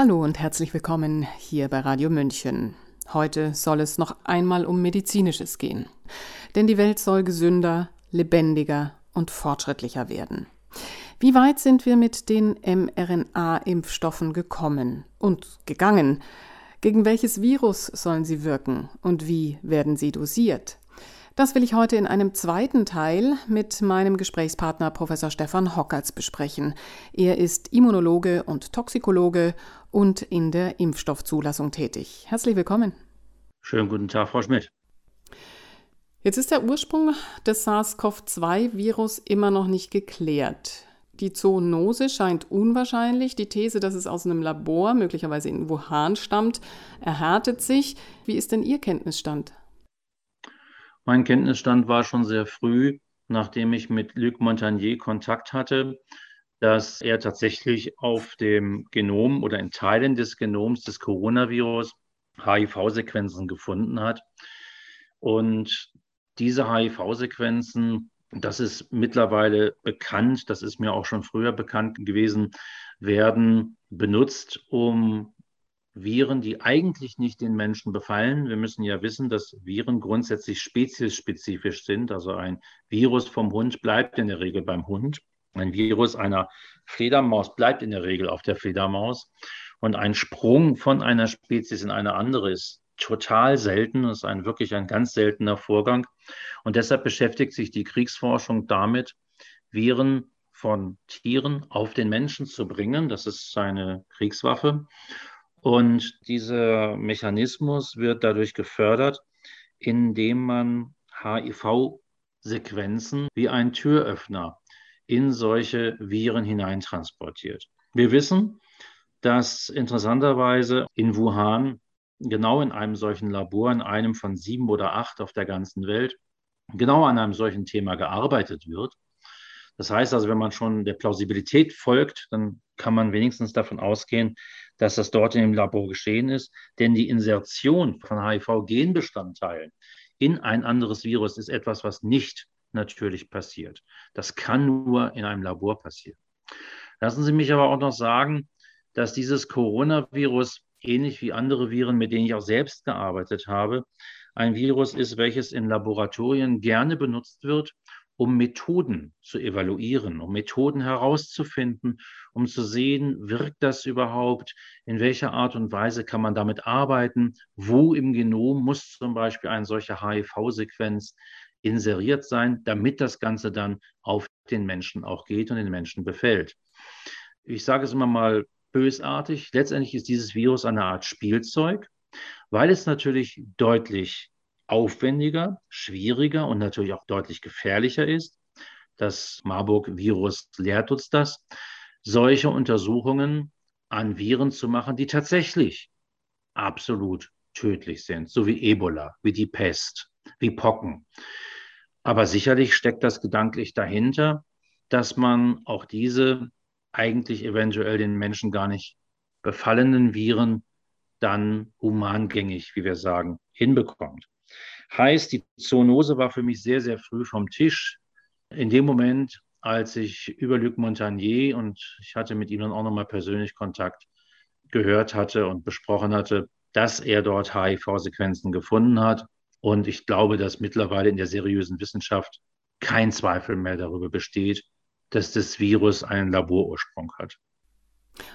Hallo und herzlich willkommen hier bei Radio München. Heute soll es noch einmal um Medizinisches gehen. Denn die Welt soll gesünder, lebendiger und fortschrittlicher werden. Wie weit sind wir mit den mRNA-Impfstoffen gekommen und gegangen? Gegen welches Virus sollen sie wirken und wie werden sie dosiert? Das will ich heute in einem zweiten Teil mit meinem Gesprächspartner Professor Stefan Hockertz besprechen. Er ist Immunologe und Toxikologe und in der Impfstoffzulassung tätig. Herzlich willkommen. Schönen guten Tag, Frau Schmidt. Jetzt ist der Ursprung des SARS-CoV-2-Virus immer noch nicht geklärt. Die Zoonose scheint unwahrscheinlich. Die These, dass es aus einem Labor, möglicherweise in Wuhan, stammt, erhärtet sich. Wie ist denn Ihr Kenntnisstand? Mein Kenntnisstand war schon sehr früh, nachdem ich mit Luc Montagnier Kontakt hatte, dass er tatsächlich auf dem Genom oder in Teilen des Genoms des Coronavirus HIV-Sequenzen gefunden hat. Und diese HIV-Sequenzen, das ist mittlerweile bekannt, das ist mir auch schon früher bekannt gewesen, werden benutzt, um Viren, die eigentlich nicht den Menschen befallen. Wir müssen ja wissen, dass Viren grundsätzlich speziesspezifisch sind. Also ein Virus vom Hund bleibt in der Regel beim Hund. Ein Virus einer Fledermaus bleibt in der Regel auf der Fledermaus. Und ein Sprung von einer Spezies in eine andere ist total selten. Das ist ein, wirklich ein ganz seltener Vorgang. Und deshalb beschäftigt sich die Kriegsforschung damit, Viren von Tieren auf den Menschen zu bringen. Das ist seine Kriegswaffe. Und dieser Mechanismus wird dadurch gefördert, indem man HIV-Sequenzen wie ein Türöffner in solche Viren hineintransportiert. Wir wissen, dass interessanterweise in Wuhan, genau in einem solchen Labor, in einem von sieben oder acht auf der ganzen Welt, genau an einem solchen Thema gearbeitet wird. Das heißt also, wenn man schon der Plausibilität folgt, dann kann man wenigstens davon ausgehen, dass das dort in dem Labor geschehen ist. Denn die Insertion von HIV-Genbestandteilen in ein anderes Virus ist etwas, was nicht natürlich passiert. Das kann nur in einem Labor passieren. Lassen Sie mich aber auch noch sagen, dass dieses Coronavirus, ähnlich wie andere Viren, mit denen ich auch selbst gearbeitet habe, ein Virus ist, welches in Laboratorien gerne benutzt wird, um Methoden zu evaluieren, um Methoden herauszufinden, um zu sehen, wirkt das überhaupt, in welcher Art und Weise kann man damit arbeiten, wo im Genom muss zum Beispiel eine solche HIV-Sequenz inseriert sein, damit das Ganze dann auf den Menschen auch geht und den Menschen befällt. Ich sage es immer mal bösartig, letztendlich ist dieses Virus eine Art Spielzeug, weil es natürlich deutlich aufwendiger, schwieriger und natürlich auch deutlich gefährlicher ist. Das Marburg-Virus lehrt uns das, solche Untersuchungen an Viren zu machen, die tatsächlich absolut tödlich sind, so wie Ebola, wie die Pest, wie Pocken. Aber sicherlich steckt das gedanklich dahinter, dass man auch diese eigentlich eventuell den Menschen gar nicht befallenen Viren dann humangängig, wie wir sagen, hinbekommt. Heißt, die Zoonose war für mich sehr, sehr früh vom Tisch. In dem Moment, als ich über Luc Montagnier und ich hatte mit ihm dann auch nochmal persönlich Kontakt gehört hatte und besprochen hatte, dass er dort HIV-Sequenzen gefunden hat. Und ich glaube, dass mittlerweile in der seriösen Wissenschaft kein Zweifel mehr darüber besteht, dass das Virus einen Laborursprung hat.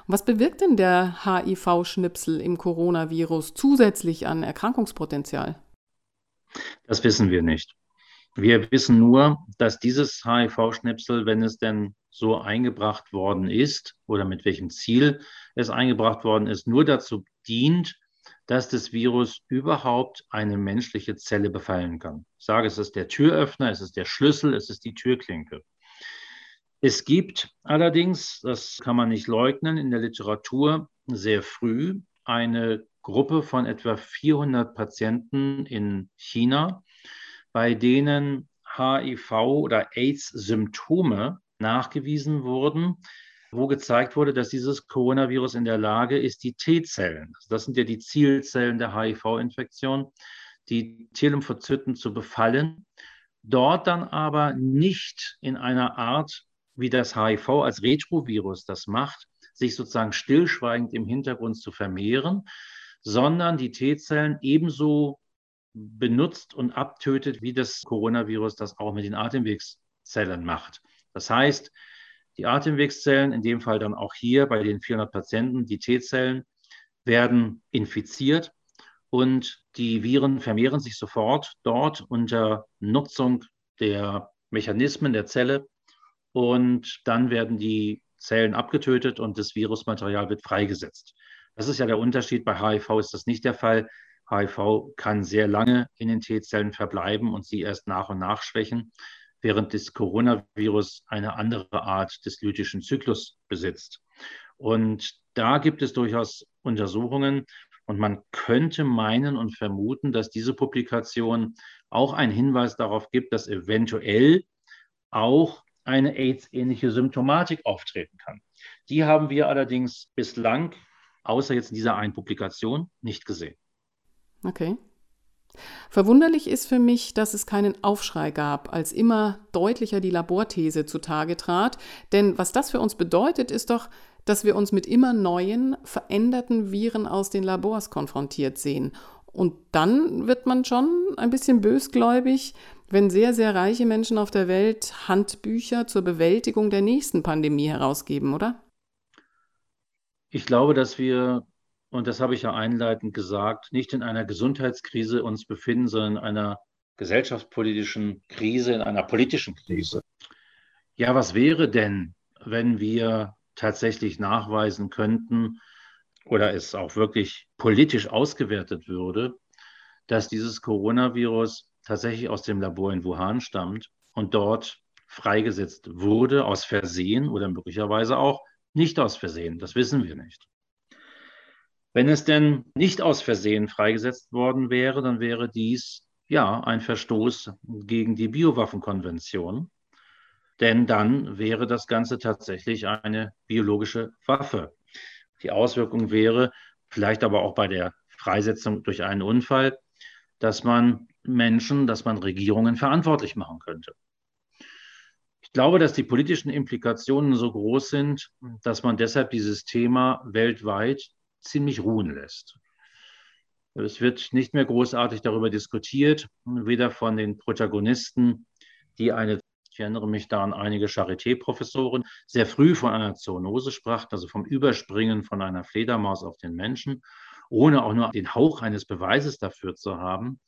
Was bewirkt denn der HIV-Schnipsel im Coronavirus zusätzlich an Erkrankungspotenzial? Das wissen wir nicht. Wir wissen nur, dass dieses HIV-Schnipsel, wenn es denn so eingebracht worden ist oder mit welchem Ziel es eingebracht worden ist, nur dazu dient, dass das Virus überhaupt eine menschliche Zelle befallen kann. Ich sage, es ist der Türöffner, es ist der Schlüssel, es ist die Türklinke. Es gibt allerdings, das kann man nicht leugnen, in der Literatur sehr früh eine Gruppe von etwa 400 Patienten in China, bei denen HIV oder AIDS-Symptome nachgewiesen wurden, wo gezeigt wurde, dass dieses Coronavirus in der Lage ist, die T-Zellen, also das sind ja die Zielzellen der HIV-Infektion, die T-Lymphozyten zu befallen, dort dann aber nicht in einer Art, wie das HIV als Retrovirus das macht, sich sozusagen stillschweigend im Hintergrund zu vermehren, sondern die T-Zellen ebenso benutzt und abtötet, wie das Coronavirus das auch mit den Atemwegszellen macht. Das heißt, die Atemwegszellen, in dem Fall dann auch hier bei den 400 Patienten, die T-Zellen, werden infiziert und die Viren vermehren sich sofort dort unter Nutzung der Mechanismen der Zelle und dann werden die Zellen abgetötet und das Virusmaterial wird freigesetzt. Das ist ja der Unterschied. Bei HIV ist das nicht der Fall. HIV kann sehr lange in den T-Zellen verbleiben und sie erst nach und nach schwächen, während das Coronavirus eine andere Art des lytischen Zyklus besitzt. Und da gibt es durchaus Untersuchungen und man könnte meinen und vermuten, dass diese Publikation auch einen Hinweis darauf gibt, dass eventuell auch eine AIDS-ähnliche Symptomatik auftreten kann. Die haben wir allerdings bislang, außer jetzt in dieser einen Publikation, nicht gesehen. Okay. Verwunderlich ist für mich, dass es keinen Aufschrei gab, als immer deutlicher die Laborthese zutage trat. Denn was das für uns bedeutet, ist doch, dass wir uns mit immer neuen, veränderten Viren aus den Labors konfrontiert sehen. Und dann wird man schon ein bisschen bösgläubig, wenn sehr, sehr reiche Menschen auf der Welt Handbücher zur Bewältigung der nächsten Pandemie herausgeben, oder? Ich glaube, dass wir, und das habe ich ja einleitend gesagt, nicht in einer Gesundheitskrise uns befinden, sondern in einer gesellschaftspolitischen Krise, in einer politischen Krise. Ja, was wäre denn, wenn wir tatsächlich nachweisen könnten oder es auch wirklich politisch ausgewertet würde, dass dieses Coronavirus tatsächlich aus dem Labor in Wuhan stammt und dort freigesetzt wurde aus Versehen oder möglicherweise auch nicht aus Versehen. Das wissen wir nicht. Wenn es denn nicht aus Versehen freigesetzt worden wäre, dann wäre dies ja ein Verstoß gegen die Biowaffenkonvention. Denn dann wäre das Ganze tatsächlich eine biologische Waffe. Die Auswirkung wäre vielleicht aber auch bei der Freisetzung durch einen Unfall, dass man Menschen, dass man Regierungen verantwortlich machen könnte. Ich glaube, dass die politischen Implikationen so groß sind, dass man deshalb dieses Thema weltweit ziemlich ruhen lässt. Es wird nicht mehr großartig darüber diskutiert, weder von den Protagonisten, die eine, ich erinnere mich da an einige Charité-Professoren, sehr früh von einer Zoonose sprachen, also vom Überspringen von einer Fledermaus auf den Menschen, ohne auch nur den Hauch eines Beweises dafür zu haben.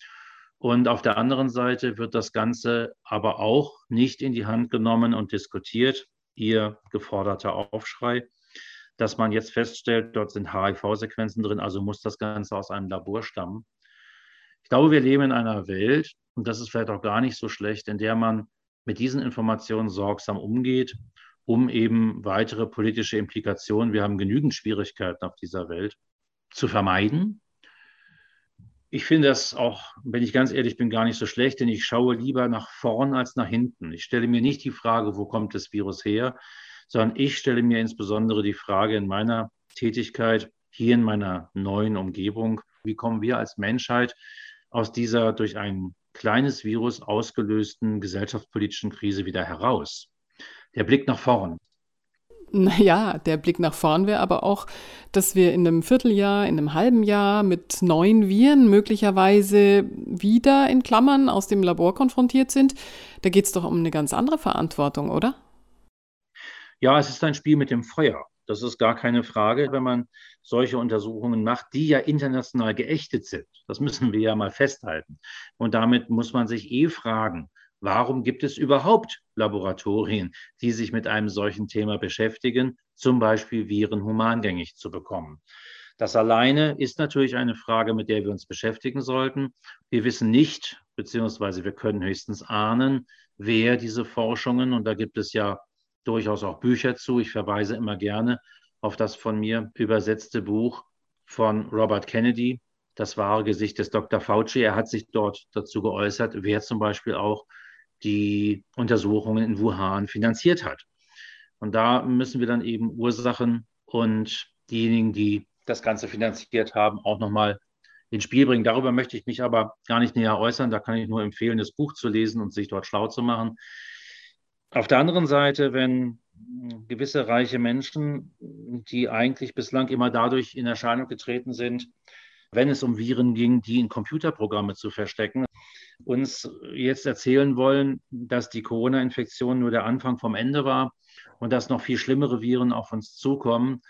Und auf der anderen Seite wird das Ganze aber auch nicht in die Hand genommen und diskutiert, ihr geforderter Aufschrei, dass man jetzt feststellt, dort sind HIV-Sequenzen drin, also muss das Ganze aus einem Labor stammen. Ich glaube, wir leben in einer Welt, und das ist vielleicht auch gar nicht so schlecht, in der man mit diesen Informationen sorgsam umgeht, um eben weitere politische Implikationen, wir haben genügend Schwierigkeiten auf dieser Welt, zu vermeiden ich finde das auch, wenn ich ganz ehrlich bin, gar nicht so schlecht, denn ich schaue lieber nach vorn als nach hinten. Ich stelle mir nicht die Frage, wo kommt das Virus her, sondern ich stelle mir insbesondere die Frage in meiner Tätigkeit hier in meiner neuen Umgebung, wie kommen wir als Menschheit aus dieser durch ein kleines Virus ausgelösten gesellschaftspolitischen Krise wieder heraus? Der Blick nach vorn. Naja, der Blick nach vorn wäre aber auch, dass wir in einem Vierteljahr, in einem halben Jahr mit neuen Viren möglicherweise wieder in Klammern aus dem Labor konfrontiert sind. Da geht es doch um eine ganz andere Verantwortung, oder? Ja, es ist ein Spiel mit dem Feuer. Das ist gar keine Frage, wenn man solche Untersuchungen macht, die ja international geächtet sind. Das müssen wir ja mal festhalten. Und damit muss man sich eh fragen, Warum gibt es überhaupt Laboratorien, die sich mit einem solchen Thema beschäftigen, zum Beispiel Viren humangängig zu bekommen? Das alleine ist natürlich eine Frage, mit der wir uns beschäftigen sollten. Wir wissen nicht, beziehungsweise wir können höchstens ahnen, wer diese Forschungen, und da gibt es ja durchaus auch Bücher zu, ich verweise immer gerne auf das von mir übersetzte Buch von Robert Kennedy, das wahre Gesicht des Dr. Fauci. Er hat sich dort dazu geäußert, wer zum Beispiel auch die Untersuchungen in Wuhan finanziert hat. Und da müssen wir dann eben Ursachen und diejenigen, die das Ganze finanziert haben, auch nochmal ins Spiel bringen. Darüber möchte ich mich aber gar nicht näher äußern. Da kann ich nur empfehlen, das Buch zu lesen und sich dort schlau zu machen. Auf der anderen Seite, wenn gewisse reiche Menschen, die eigentlich bislang immer dadurch in Erscheinung getreten sind, wenn es um Viren ging, die in Computerprogramme zu verstecken, uns jetzt erzählen wollen, dass die Corona-Infektion nur der Anfang vom Ende war und dass noch viel schlimmere Viren auf uns zukommen,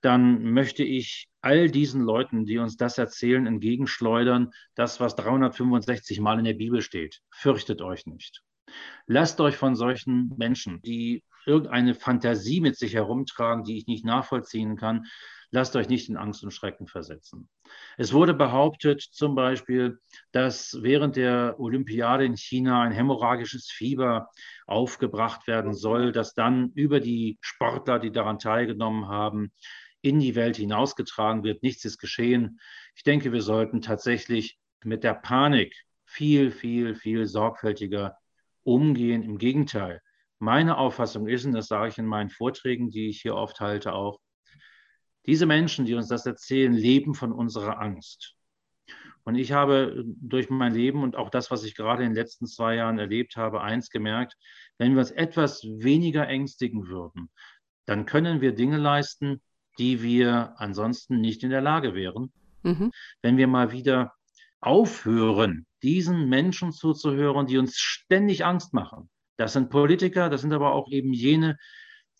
dann möchte ich all diesen Leuten, die uns das erzählen, entgegenschleudern, das, was 365 Mal in der Bibel steht. Fürchtet euch nicht. Lasst euch von solchen Menschen, die irgendeine Fantasie mit sich herumtragen, die ich nicht nachvollziehen kann, lasst euch nicht in Angst und Schrecken versetzen. Es wurde behauptet zum Beispiel, dass während der Olympiade in China ein hämorrhagisches Fieber aufgebracht werden soll, das dann über die Sportler, die daran teilgenommen haben, in die Welt hinausgetragen wird. Nichts ist geschehen. Ich denke, wir sollten tatsächlich mit der Panik viel, viel, viel sorgfältiger umgehen. Im Gegenteil, meine Auffassung ist, und das sage ich in meinen Vorträgen, die ich hier oft halte, auch, diese Menschen, die uns das erzählen, leben von unserer Angst. Und ich habe durch mein Leben und auch das, was ich gerade in den letzten zwei Jahren erlebt habe, eins gemerkt, wenn wir uns etwas weniger ängstigen würden, dann können wir Dinge leisten, die wir ansonsten nicht in der Lage wären. Mhm. Wenn wir mal wieder aufhören, diesen Menschen zuzuhören, die uns ständig Angst machen. Das sind Politiker, das sind aber auch eben jene,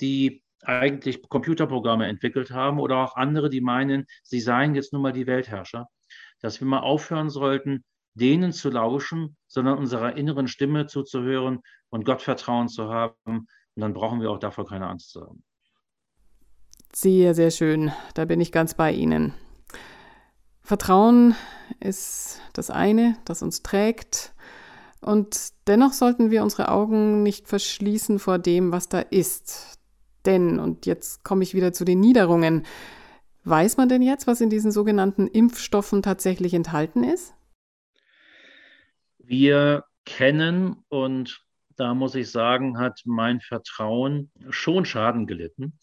die eigentlich Computerprogramme entwickelt haben oder auch andere, die meinen, sie seien jetzt nun mal die Weltherrscher, dass wir mal aufhören sollten, denen zu lauschen, sondern unserer inneren Stimme zuzuhören und Gottvertrauen zu haben. Und dann brauchen wir auch davor keine Angst zu haben. Sehr, sehr schön. Da bin ich ganz bei Ihnen. Vertrauen ist das eine, das uns trägt. Und dennoch sollten wir unsere Augen nicht verschließen vor dem, was da ist. Denn, und jetzt komme ich wieder zu den Niederungen, weiß man denn jetzt, was in diesen sogenannten Impfstoffen tatsächlich enthalten ist? Wir kennen, und da muss ich sagen, hat mein Vertrauen schon Schaden gelitten,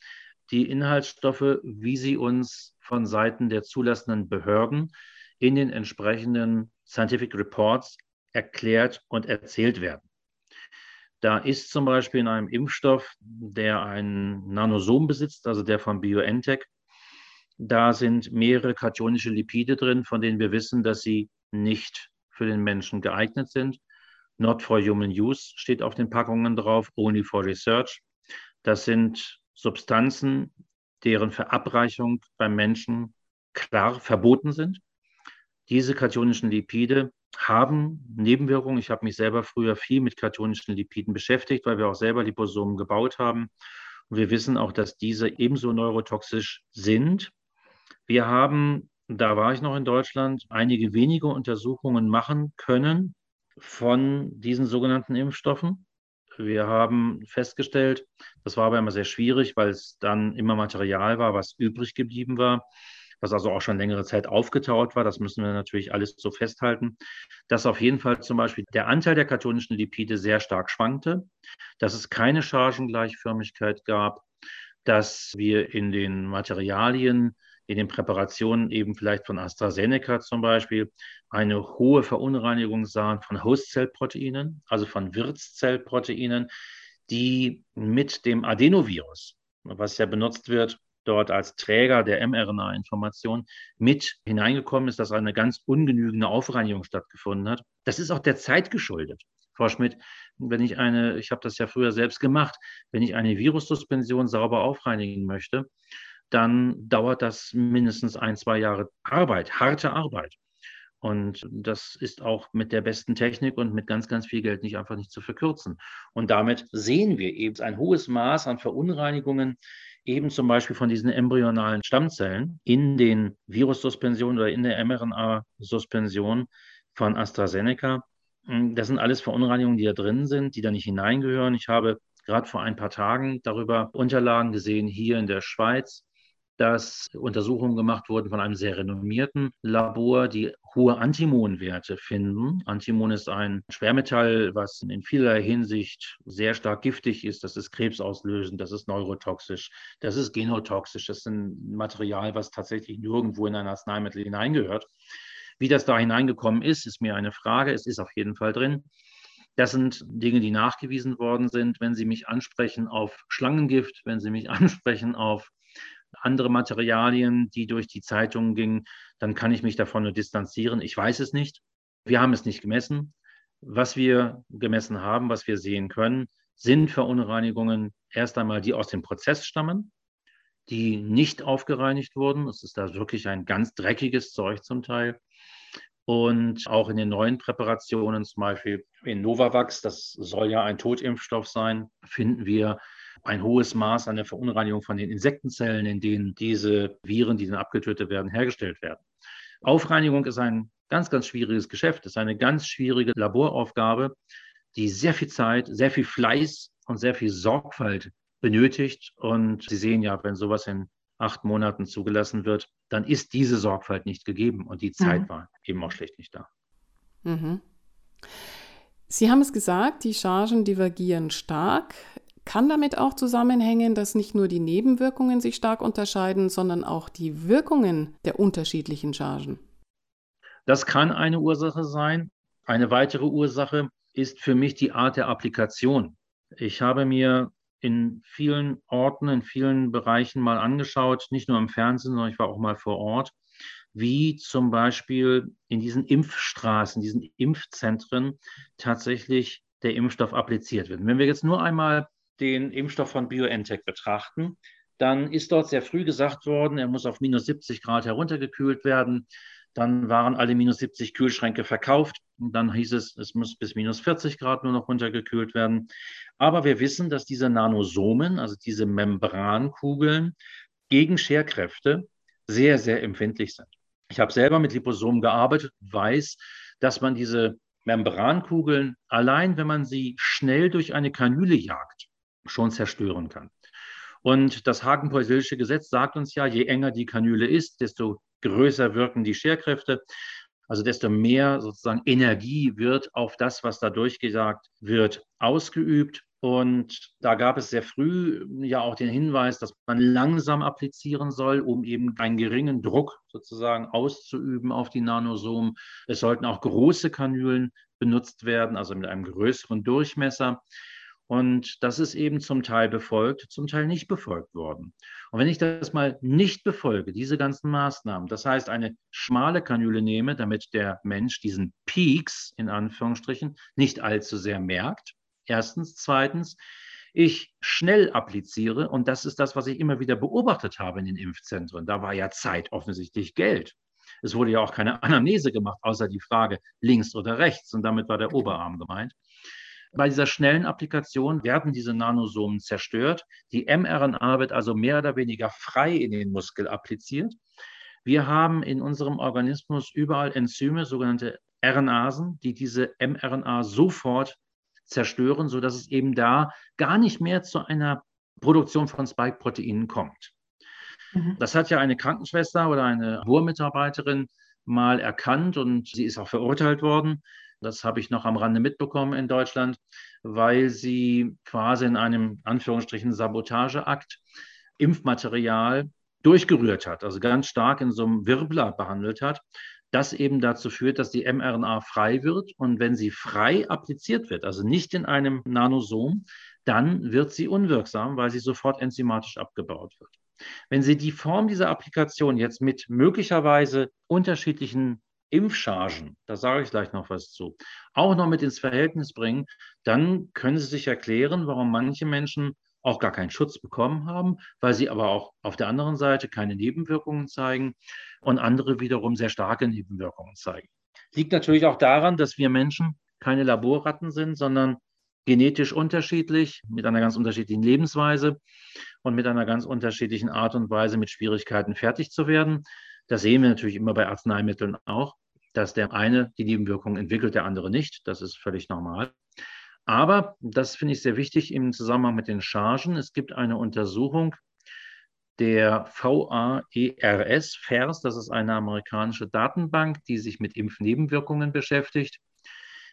die Inhaltsstoffe, wie sie uns von Seiten der zulassenden Behörden in den entsprechenden Scientific Reports erklärt und erzählt werden. Da ist zum Beispiel in einem Impfstoff, der ein Nanosom besitzt, also der von BioNTech, da sind mehrere kationische Lipide drin, von denen wir wissen, dass sie nicht für den Menschen geeignet sind. Not for human use steht auf den Packungen drauf, only for research. Das sind Substanzen, deren Verabreichung beim Menschen klar verboten sind. Diese kationischen Lipide haben Nebenwirkungen. Ich habe mich selber früher viel mit kationischen Lipiden beschäftigt, weil wir auch selber Liposomen gebaut haben. Und wir wissen auch, dass diese ebenso neurotoxisch sind. Wir haben, da war ich noch in Deutschland, einige wenige Untersuchungen machen können von diesen sogenannten Impfstoffen. Wir haben festgestellt, das war aber immer sehr schwierig, weil es dann immer Material war, was übrig geblieben war, was also auch schon längere Zeit aufgetaut war. Das müssen wir natürlich alles so festhalten, dass auf jeden Fall zum Beispiel der Anteil der katonischen Lipide sehr stark schwankte, dass es keine Chargengleichförmigkeit gab, dass wir in den Materialien in den Präparationen eben vielleicht von AstraZeneca zum Beispiel eine hohe Verunreinigung sahen von Hostzellproteinen, also von Wirtszellproteinen, die mit dem Adenovirus, was ja benutzt wird, dort als Träger der mRNA-Information mit hineingekommen ist, dass eine ganz ungenügende Aufreinigung stattgefunden hat. Das ist auch der Zeit geschuldet. Frau Schmidt, wenn ich eine, ich habe das ja früher selbst gemacht, wenn ich eine Virussuspension sauber aufreinigen möchte, dann dauert das mindestens ein, zwei Jahre Arbeit, harte Arbeit. Und das ist auch mit der besten Technik und mit ganz, ganz viel Geld nicht einfach nicht zu verkürzen. Und damit sehen wir eben ein hohes Maß an Verunreinigungen, eben zum Beispiel von diesen embryonalen Stammzellen in den Virussuspensionen oder in der mRNA-Suspension von AstraZeneca. Das sind alles Verunreinigungen, die da drin sind, die da nicht hineingehören. Ich habe gerade vor ein paar Tagen darüber Unterlagen gesehen hier in der Schweiz, dass Untersuchungen gemacht wurden von einem sehr renommierten Labor, die hohe Antimonwerte finden. Antimon ist ein Schwermetall, was in vielerlei Hinsicht sehr stark giftig ist. Das ist krebsauslösend, das ist neurotoxisch, das ist genotoxisch. Das ist ein Material, was tatsächlich nirgendwo in ein Arzneimittel hineingehört. Wie das da hineingekommen ist, ist mir eine Frage. Es ist auf jeden Fall drin. Das sind Dinge, die nachgewiesen worden sind. Wenn Sie mich ansprechen auf Schlangengift, wenn Sie mich ansprechen auf andere Materialien, die durch die Zeitungen gingen, dann kann ich mich davon nur distanzieren. Ich weiß es nicht. Wir haben es nicht gemessen. Was wir gemessen haben, was wir sehen können, sind Verunreinigungen erst einmal, die aus dem Prozess stammen, die nicht aufgereinigt wurden. Es ist da wirklich ein ganz dreckiges Zeug zum Teil. Und auch in den neuen Präparationen, zum Beispiel in Novavax, das soll ja ein Totimpfstoff sein, finden wir ein hohes Maß an der Verunreinigung von den Insektenzellen, in denen diese Viren, die dann abgetötet werden, hergestellt werden. Aufreinigung ist ein ganz, ganz schwieriges Geschäft, ist eine ganz schwierige Laboraufgabe, die sehr viel Zeit, sehr viel Fleiß und sehr viel Sorgfalt benötigt. Und Sie sehen ja, wenn sowas in acht Monaten zugelassen wird, dann ist diese Sorgfalt nicht gegeben und die Zeit mhm. war eben auch schlecht nicht da. Mhm. Sie haben es gesagt, die Chargen divergieren stark. Kann damit auch zusammenhängen, dass nicht nur die Nebenwirkungen sich stark unterscheiden, sondern auch die Wirkungen der unterschiedlichen Chargen? Das kann eine Ursache sein. Eine weitere Ursache ist für mich die Art der Applikation. Ich habe mir in vielen Orten, in vielen Bereichen mal angeschaut, nicht nur im Fernsehen, sondern ich war auch mal vor Ort, wie zum Beispiel in diesen Impfstraßen, diesen Impfzentren tatsächlich der Impfstoff appliziert wird. Wenn wir jetzt nur einmal den Impfstoff von BioNTech betrachten, dann ist dort sehr früh gesagt worden, er muss auf minus 70 Grad heruntergekühlt werden. Dann waren alle minus 70 Kühlschränke verkauft. Und dann hieß es, es muss bis minus 40 Grad nur noch runtergekühlt werden. Aber wir wissen, dass diese Nanosomen, also diese Membrankugeln, gegen Scherkräfte sehr, sehr empfindlich sind. Ich habe selber mit Liposomen gearbeitet, weiß, dass man diese Membrankugeln allein, wenn man sie schnell durch eine Kanüle jagt, schon zerstören kann. Und das Hagen-Poiseuilsche Gesetz sagt uns ja, je enger die Kanüle ist, desto größer wirken die Scherkräfte. Also desto mehr sozusagen Energie wird auf das, was da durchgesagt wird, ausgeübt. Und da gab es sehr früh ja auch den Hinweis, dass man langsam applizieren soll, um eben einen geringen Druck sozusagen auszuüben auf die Nanosomen. Es sollten auch große Kanülen benutzt werden, also mit einem größeren Durchmesser. Und das ist eben zum Teil befolgt, zum Teil nicht befolgt worden. Und wenn ich das mal nicht befolge, diese ganzen Maßnahmen, das heißt eine schmale Kanüle nehme, damit der Mensch diesen Peaks in Anführungsstrichen nicht allzu sehr merkt, erstens. Zweitens, ich schnell appliziere, und das ist das, was ich immer wieder beobachtet habe in den Impfzentren. Da war ja Zeit offensichtlich Geld. Es wurde ja auch keine Anamnese gemacht, außer die Frage links oder rechts, und damit war der Oberarm gemeint. Bei dieser schnellen Applikation werden diese Nanosomen zerstört. Die mRNA wird also mehr oder weniger frei in den Muskel appliziert. Wir haben in unserem Organismus überall Enzyme, sogenannte RNasen, die diese mRNA sofort zerstören, sodass es eben da gar nicht mehr zu einer Produktion von Spike-Proteinen kommt. Mhm. Das hat ja eine Krankenschwester oder eine Labormitarbeiterin mal erkannt und sie ist auch verurteilt worden. Das habe ich noch am Rande mitbekommen in Deutschland, weil sie quasi in einem Anführungsstrichen Sabotageakt Impfmaterial durchgerührt hat, also ganz stark in so einem Wirbler behandelt hat, das eben dazu führt, dass die mRNA frei wird. Und wenn sie frei appliziert wird, also nicht in einem Nanosom, dann wird sie unwirksam, weil sie sofort enzymatisch abgebaut wird. Wenn Sie die Form dieser Applikation jetzt mit möglicherweise unterschiedlichen Impfchargen, da sage ich gleich noch was zu, auch noch mit ins Verhältnis bringen, dann können Sie sich erklären, warum manche Menschen auch gar keinen Schutz bekommen haben, weil sie aber auch auf der anderen Seite keine Nebenwirkungen zeigen und andere wiederum sehr starke Nebenwirkungen zeigen. Liegt natürlich auch daran, dass wir Menschen keine Laborratten sind, sondern genetisch unterschiedlich, mit einer ganz unterschiedlichen Lebensweise und mit einer ganz unterschiedlichen Art und Weise mit Schwierigkeiten fertig zu werden. Das sehen wir natürlich immer bei Arzneimitteln auch, dass der eine die Nebenwirkungen entwickelt, der andere nicht. Das ist völlig normal. Aber, das finde ich sehr wichtig im Zusammenhang mit den Chargen, es gibt eine Untersuchung der VAERS, FERS, das ist eine amerikanische Datenbank, die sich mit Impfnebenwirkungen beschäftigt.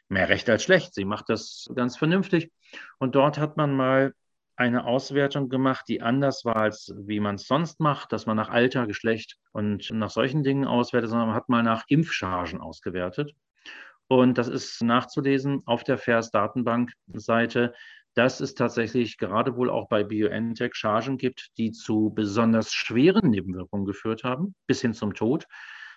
Mehr recht als schlecht, sie macht das ganz vernünftig. Und dort hat man mal eine Auswertung gemacht, die anders war, als wie man es sonst macht, dass man nach Alter, Geschlecht und nach solchen Dingen auswertet, sondern man hat mal nach Impfchargen ausgewertet. Und das ist nachzulesen auf der FAIRS-Datenbank-Seite, dass es tatsächlich gerade wohl auch bei BioNTech Chargen gibt, die zu besonders schweren Nebenwirkungen geführt haben, bis hin zum Tod.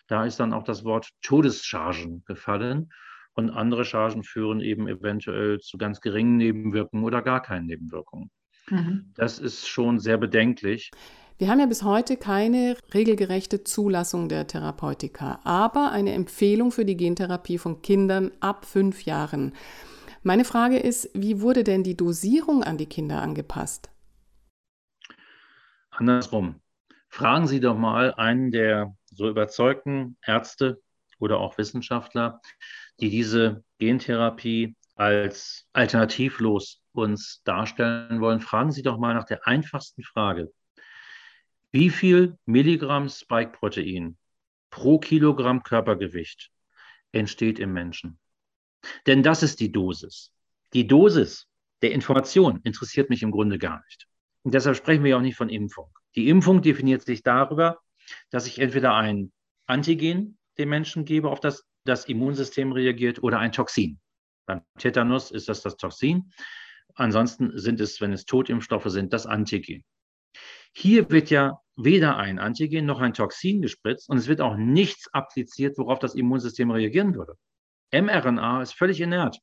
Da ist dann auch das Wort Todeschargen gefallen. Und andere Chargen führen eben eventuell zu ganz geringen Nebenwirkungen oder gar keinen Nebenwirkungen. Mhm. Das ist schon sehr bedenklich. Wir haben ja bis heute keine regelgerechte Zulassung der Therapeutika, aber eine Empfehlung für die Gentherapie von Kindern ab fünf Jahren. Meine Frage ist, wie wurde denn die Dosierung an die Kinder angepasst? Andersrum. Fragen Sie doch mal einen der so überzeugten Ärzte oder auch Wissenschaftler, die diese Gentherapie als alternativlos uns darstellen wollen. Fragen Sie doch mal nach der einfachsten Frage. Wie viel Milligramm Spike-Protein pro Kilogramm Körpergewicht entsteht im Menschen? Denn das ist die Dosis. Die Dosis der Information interessiert mich im Grunde gar nicht. Und deshalb sprechen wir auch nicht von Impfung. Die Impfung definiert sich darüber, dass ich entweder ein Antigen dem Menschen gebe, auf das das Immunsystem reagiert, oder ein Toxin. Beim Tetanus ist das das Toxin. Ansonsten sind es, wenn es Totimpfstoffe sind, das Antigen. Hier wird ja weder ein Antigen noch ein Toxin gespritzt und es wird auch nichts appliziert, worauf das Immunsystem reagieren würde. mRNA ist völlig inert.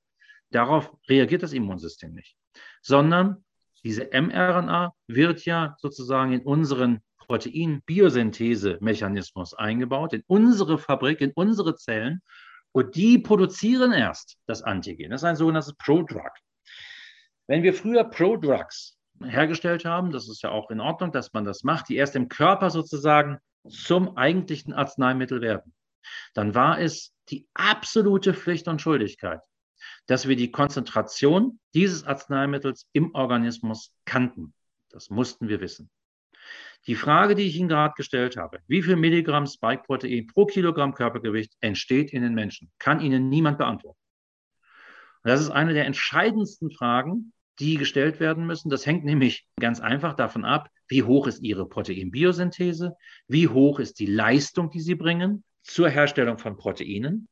Darauf reagiert das Immunsystem nicht, sondern diese mRNA wird ja sozusagen in unseren Protein-Biosynthese-Mechanismus eingebaut, in unsere Fabrik, in unsere Zellen. Und die produzieren erst das Antigen. Das ist ein sogenanntes Prodrug. Wenn wir früher Prodrugs hergestellt haben, das ist ja auch in Ordnung, dass man das macht, die erst im Körper sozusagen zum eigentlichen Arzneimittel werden, dann war es die absolute Pflicht und Schuldigkeit, dass wir die Konzentration dieses Arzneimittels im Organismus kannten. Das mussten wir wissen. Die Frage, die ich Ihnen gerade gestellt habe, wie viel Milligramm Spike-Protein pro Kilogramm Körpergewicht entsteht in den Menschen, kann Ihnen niemand beantworten. Und das ist eine der entscheidendsten Fragen, die gestellt werden müssen. Das hängt nämlich ganz einfach davon ab, wie hoch ist Ihre Proteinbiosynthese, wie hoch ist die Leistung, die Sie bringen zur Herstellung von Proteinen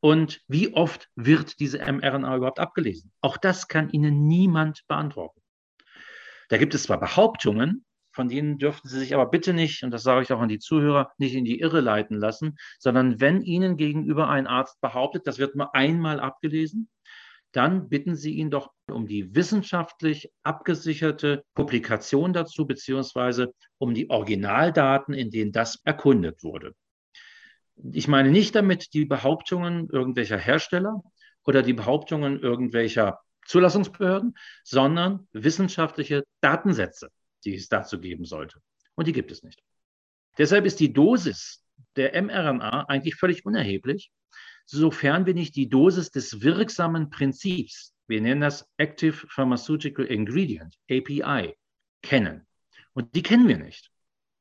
und wie oft wird diese mRNA überhaupt abgelesen. Auch das kann Ihnen niemand beantworten. Da gibt es zwar Behauptungen, von denen dürften Sie sich aber bitte nicht, und das sage ich auch an die Zuhörer, nicht in die Irre leiten lassen, sondern wenn Ihnen gegenüber ein Arzt behauptet, das wird nur einmal abgelesen, dann bitten Sie ihn doch um die wissenschaftlich abgesicherte Publikation dazu, beziehungsweise um die Originaldaten, in denen das erkundet wurde. Ich meine nicht damit die Behauptungen irgendwelcher Hersteller oder die Behauptungen irgendwelcher Zulassungsbehörden, sondern wissenschaftliche Datensätze die es dazu geben sollte. Und die gibt es nicht. Deshalb ist die Dosis der mRNA eigentlich völlig unerheblich, sofern wir nicht die Dosis des wirksamen Prinzips, wir nennen das Active Pharmaceutical Ingredient, API, kennen. Und die kennen wir nicht.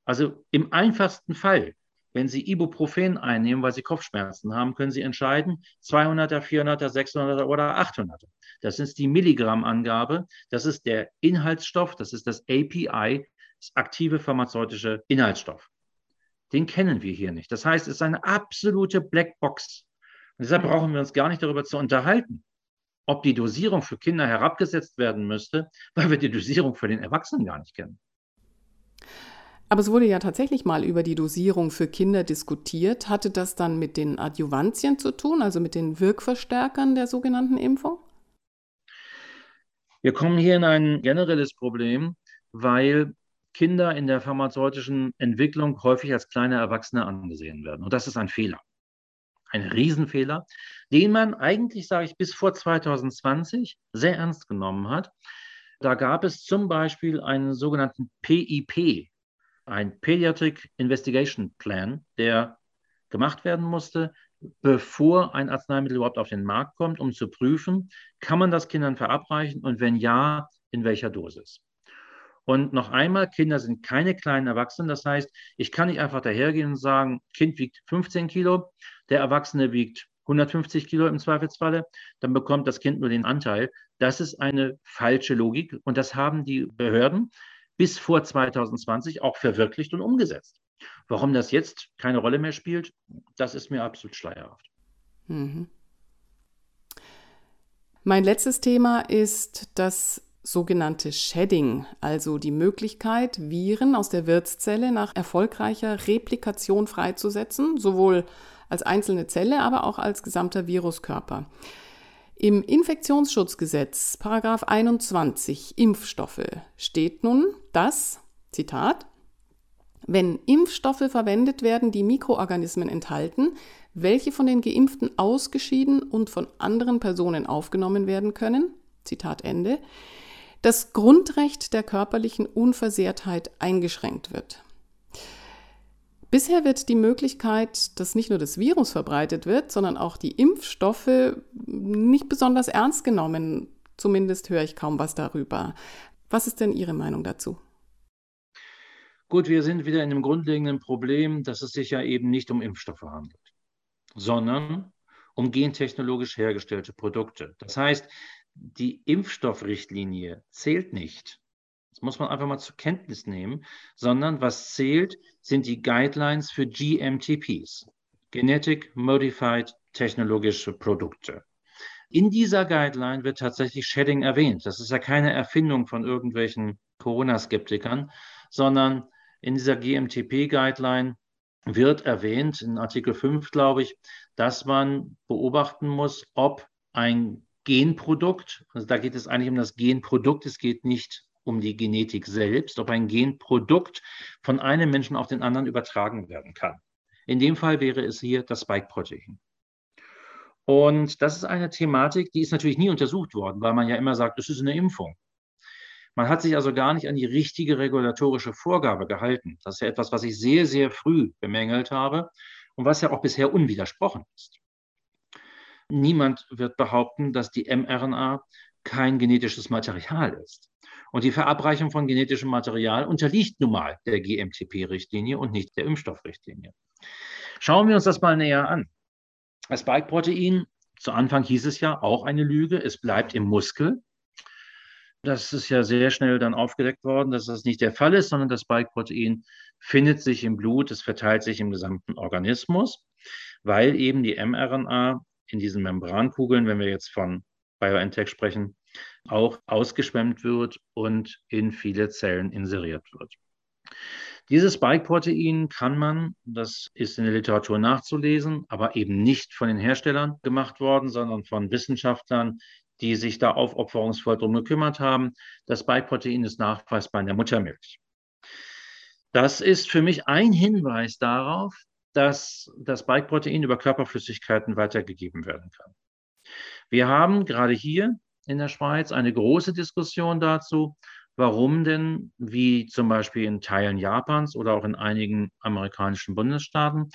Also im einfachsten Fall, wenn Sie Ibuprofen einnehmen, weil Sie Kopfschmerzen haben, können Sie entscheiden, 200er, 400er, 600er oder 800er. Das ist die Milligrammangabe. Das ist der Inhaltsstoff, das ist das API, das aktive pharmazeutische Inhaltsstoff. Den kennen wir hier nicht. Das heißt, es ist eine absolute Blackbox. Und deshalb brauchen wir uns gar nicht darüber zu unterhalten, ob die Dosierung für Kinder herabgesetzt werden müsste, weil wir die Dosierung für den Erwachsenen gar nicht kennen. Aber es wurde ja tatsächlich mal über die Dosierung für Kinder diskutiert. Hatte das dann mit den Adjuvantien zu tun, also mit den Wirkverstärkern der sogenannten Impfung? Wir kommen hier in ein generelles Problem, weil Kinder in der pharmazeutischen Entwicklung häufig als kleine Erwachsene angesehen werden. Und das ist ein Fehler. Ein Riesenfehler, den man eigentlich, sage ich, bis vor 2020 sehr ernst genommen hat. Da gab es zum Beispiel einen sogenannten PIP, ein Pediatric Investigation Plan, der gemacht werden musste, bevor ein Arzneimittel überhaupt auf den Markt kommt, um zu prüfen, kann man das Kindern verabreichen und wenn ja, in welcher Dosis. Und noch einmal, Kinder sind keine kleinen Erwachsenen. Das heißt, ich kann nicht einfach dahergehen und sagen, Kind wiegt 15 Kilo, der Erwachsene wiegt 150 Kilo im Zweifelsfalle, dann bekommt das Kind nur den Anteil. Das ist eine falsche Logik und das haben die Behörden bis vor 2020 auch verwirklicht und umgesetzt. Warum das jetzt keine Rolle mehr spielt, das ist mir absolut schleierhaft. Mhm. Mein letztes Thema ist das sogenannte Shedding, also die Möglichkeit, Viren aus der Wirtszelle nach erfolgreicher Replikation freizusetzen, sowohl als einzelne Zelle, aber auch als gesamter Viruskörper. Im Infektionsschutzgesetz, Paragraph 21, Impfstoffe, steht nun, dass, Zitat, wenn Impfstoffe verwendet werden, die Mikroorganismen enthalten, welche von den Geimpften ausgeschieden und von anderen Personen aufgenommen werden können, Zitat Ende, das Grundrecht der körperlichen Unversehrtheit eingeschränkt wird. Bisher wird die Möglichkeit, dass nicht nur das Virus verbreitet wird, sondern auch die Impfstoffe nicht besonders ernst genommen. Zumindest höre ich kaum was darüber. Was ist denn Ihre Meinung dazu? Gut, wir sind wieder in dem grundlegenden Problem, dass es sich ja eben nicht um Impfstoffe handelt, sondern um gentechnologisch hergestellte Produkte. Das heißt, die Impfstoffrichtlinie zählt nicht. Das muss man einfach mal zur Kenntnis nehmen, sondern was zählt, sind die Guidelines für GMTPs, Genetic Modified Technologische Produkte. In dieser Guideline wird tatsächlich Shedding erwähnt. Das ist ja keine Erfindung von irgendwelchen Corona-Skeptikern, sondern in dieser GMTP-Guideline wird erwähnt, in Artikel 5, glaube ich, dass man beobachten muss, ob ein Genprodukt, also da geht es eigentlich um das Genprodukt, es geht nicht um die Genetik selbst, ob ein Genprodukt von einem Menschen auf den anderen übertragen werden kann. In dem Fall wäre es hier das Spike-Protein. Und das ist eine Thematik, die ist natürlich nie untersucht worden, weil man ja immer sagt, es ist eine Impfung. Man hat sich also gar nicht an die richtige regulatorische Vorgabe gehalten. Das ist ja etwas, was ich sehr, sehr früh bemängelt habe und was ja auch bisher unwidersprochen ist. Niemand wird behaupten, dass die mRNA kein genetisches Material ist. Und die Verabreichung von genetischem Material unterliegt nun mal der GMTP-Richtlinie und nicht der Impfstoffrichtlinie. Schauen wir uns das mal näher an. Das Spike-Protein, zu Anfang hieß es ja auch eine Lüge, es bleibt im Muskel. Das ist ja sehr schnell dann aufgedeckt worden, dass das nicht der Fall ist, sondern das Spike-Protein findet sich im Blut, es verteilt sich im gesamten Organismus, weil eben die mRNA in diesen Membrankugeln, wenn wir jetzt von BioNTech sprechen, auch ausgeschwemmt wird und in viele Zellen inseriert wird. Dieses Spike-Protein kann man, das ist in der Literatur nachzulesen, aber eben nicht von den Herstellern gemacht worden, sondern von Wissenschaftlern, die sich da aufopferungsvoll darum gekümmert haben. Das Spike-Protein ist nachweisbar in der Muttermilch. Das ist für mich ein Hinweis darauf, dass das Spike-Protein über Körperflüssigkeiten weitergegeben werden kann. Wir haben gerade hier in der Schweiz eine große Diskussion dazu, warum denn, wie zum Beispiel in Teilen Japans oder auch in einigen amerikanischen Bundesstaaten,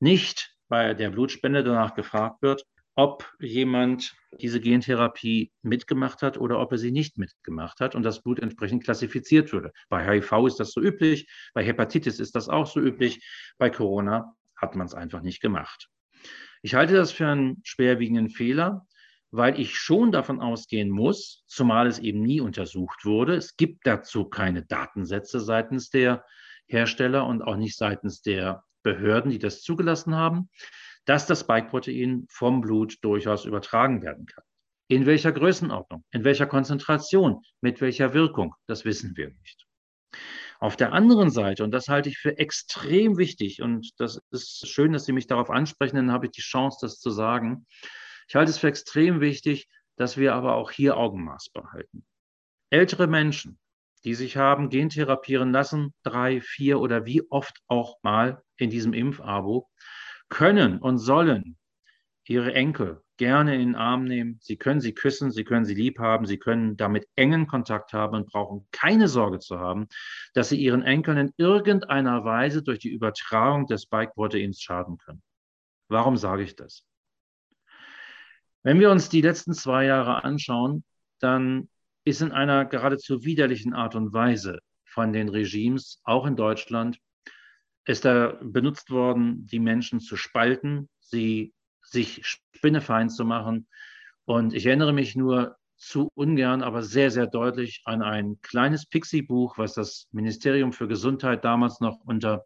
nicht bei der Blutspende danach gefragt wird, ob jemand diese Gentherapie mitgemacht hat oder ob er sie nicht mitgemacht hat und das Blut entsprechend klassifiziert würde. Bei HIV ist das so üblich, bei Hepatitis ist das auch so üblich, bei Corona hat man es einfach nicht gemacht. Ich halte das für einen schwerwiegenden Fehler, weil ich schon davon ausgehen muss, zumal es eben nie untersucht wurde, es gibt dazu keine Datensätze seitens der Hersteller und auch nicht seitens der Behörden, die das zugelassen haben, dass das Spike-Protein vom Blut durchaus übertragen werden kann. In welcher Größenordnung, in welcher Konzentration, mit welcher Wirkung, das wissen wir nicht. Auf der anderen Seite, und das halte ich für extrem wichtig, und das ist schön, dass Sie mich darauf ansprechen, dann habe ich die Chance, das zu sagen. Ich halte es für extrem wichtig, dass wir aber auch hier Augenmaß behalten. Ältere Menschen, die sich haben gentherapieren lassen, drei, vier oder wie oft auch mal in diesem Impfabo, können und sollen ihre Enkel gerne in den Arm nehmen. Sie können sie küssen, sie können sie lieb haben, sie können damit engen Kontakt haben und brauchen keine Sorge zu haben, dass sie ihren Enkeln in irgendeiner Weise durch die Übertragung des Spike-Proteins schaden können. Warum sage ich das? Wenn wir uns die letzten zwei Jahre anschauen, dann ist in einer geradezu widerlichen Art und Weise von den Regimes, auch in Deutschland, ist da benutzt worden, die Menschen zu spalten, sie sich spinnefeind zu machen. Und ich erinnere mich nur zu ungern, aber sehr, sehr deutlich an ein kleines Pixie-Buch, was das Ministerium für Gesundheit damals noch unter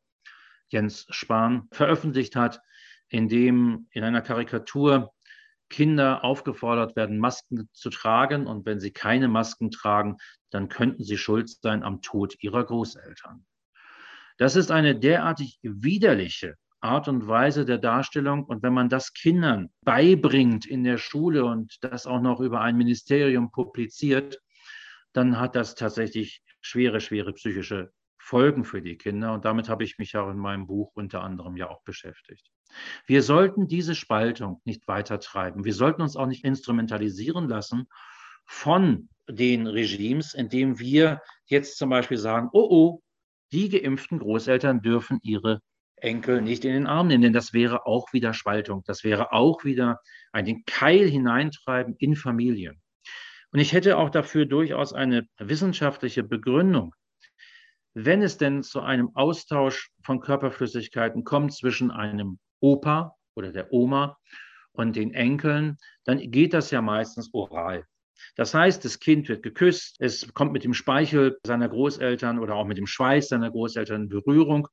Jens Spahn veröffentlicht hat, in dem in einer Karikatur Kinder aufgefordert werden, Masken zu tragen. Und wenn sie keine Masken tragen, dann könnten sie schuld sein am Tod ihrer Großeltern. Das ist eine derartig widerliche Art und Weise der Darstellung. Und wenn man das Kindern beibringt in der Schule und das auch noch über ein Ministerium publiziert, dann hat das tatsächlich schwere, schwere psychische Folgen für die Kinder. Und damit habe ich mich auch in meinem Buch unter anderem ja auch beschäftigt. Wir sollten diese Spaltung nicht weiter treiben. Wir sollten uns auch nicht instrumentalisieren lassen von den Regimes, indem wir jetzt zum Beispiel sagen, oh oh, die geimpften Großeltern dürfen ihre Enkel nicht in den Arm nehmen, denn das wäre auch wieder Spaltung. Das wäre auch wieder einen Keil hineintreiben in Familien. Und ich hätte auch dafür durchaus eine wissenschaftliche Begründung. Wenn es denn zu einem Austausch von Körperflüssigkeiten kommt zwischen einem Opa oder der Oma und den Enkeln, dann geht das ja meistens oral. Das heißt, das Kind wird geküsst, es kommt mit dem Speichel seiner Großeltern oder auch mit dem Schweiß seiner Großeltern in Berührung,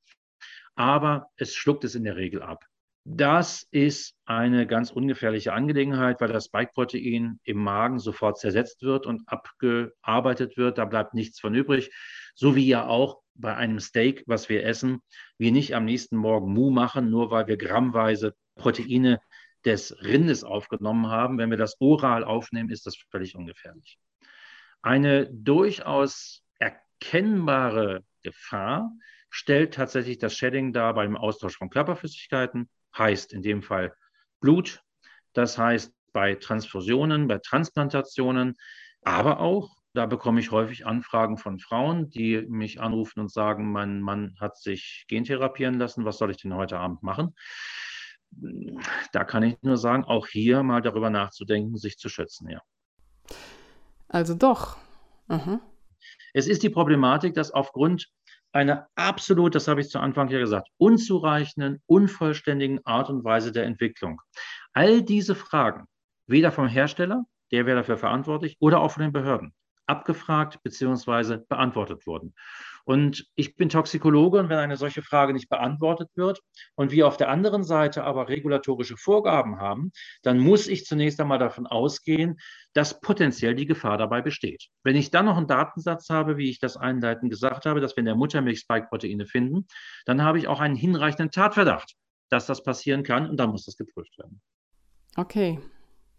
aber es schluckt es in der Regel ab. Das ist eine ganz ungefährliche Angelegenheit, weil das Spike-Protein im Magen sofort zersetzt wird und abgearbeitet wird. Da bleibt nichts von übrig. So wie ja auch bei einem Steak, was wir essen, wir nicht am nächsten Morgen Mu machen, nur weil wir grammweise Proteine des Rindes aufgenommen haben. Wenn wir das oral aufnehmen, ist das völlig ungefährlich. Eine durchaus erkennbare Gefahr stellt tatsächlich das Shedding dar beim Austausch von Körperflüssigkeiten heißt in dem Fall Blut, das heißt bei Transfusionen, bei Transplantationen, aber auch, da bekomme ich häufig Anfragen von Frauen, die mich anrufen und sagen, mein Mann hat sich gentherapieren lassen, was soll ich denn heute Abend machen? Da kann ich nur sagen, auch hier mal darüber nachzudenken, sich zu schützen, ja. Also doch. Mhm. Es ist die Problematik, dass aufgrund einer absolut, das habe ich zu Anfang ja gesagt, unzureichenden, unvollständigen Art und Weise der Entwicklung. All diese Fragen, weder vom Hersteller, der wäre dafür verantwortlich, oder auch von den Behörden, abgefragt bzw. beantwortet wurden. Und ich bin Toxikologe und wenn eine solche Frage nicht beantwortet wird und wir auf der anderen Seite aber regulatorische Vorgaben haben, dann muss ich zunächst einmal davon ausgehen, dass potenziell die Gefahr dabei besteht. Wenn ich dann noch einen Datensatz habe, wie ich das einleitend gesagt habe, dass wir in der Muttermilch Spike-Proteine finden, dann habe ich auch einen hinreichenden Tatverdacht, dass das passieren kann und dann muss das geprüft werden. Okay,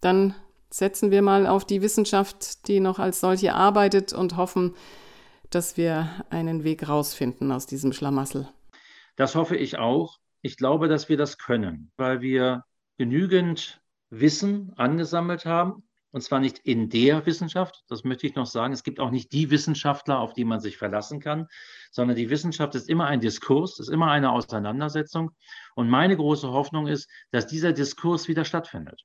dann setzen wir mal auf die Wissenschaft, die noch als solche arbeitet und hoffen, dass wir einen Weg rausfinden aus diesem Schlamassel. Das hoffe ich auch. Ich glaube, dass wir das können, weil wir genügend Wissen angesammelt haben. Und zwar nicht in der Wissenschaft, das möchte ich noch sagen. Es gibt auch nicht die Wissenschaftler, auf die man sich verlassen kann, sondern die Wissenschaft ist immer ein Diskurs, ist immer eine Auseinandersetzung. Und meine große Hoffnung ist, dass dieser Diskurs wieder stattfindet.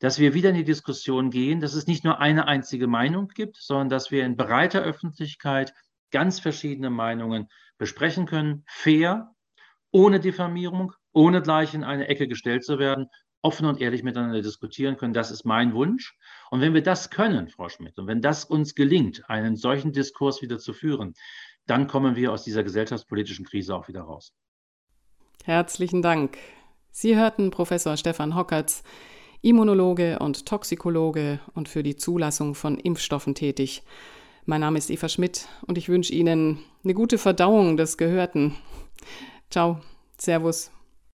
Dass wir wieder in die Diskussion gehen, dass es nicht nur eine einzige Meinung gibt, sondern dass wir in breiter Öffentlichkeit ganz verschiedene Meinungen besprechen können, fair, ohne Diffamierung, ohne gleich in eine Ecke gestellt zu werden, offen und ehrlich miteinander diskutieren können. Das ist mein Wunsch. Und wenn wir das können, Frau Schmidt, und wenn das uns gelingt, einen solchen Diskurs wieder zu führen, dann kommen wir aus dieser gesellschaftspolitischen Krise auch wieder raus. Herzlichen Dank. Sie hörten Professor Stefan Hockertz, Immunologe und Toxikologe und für die Zulassung von Impfstoffen tätig. Mein Name ist Eva Schmidt und ich wünsche Ihnen eine gute Verdauung des Gehörten. Ciao, Servus.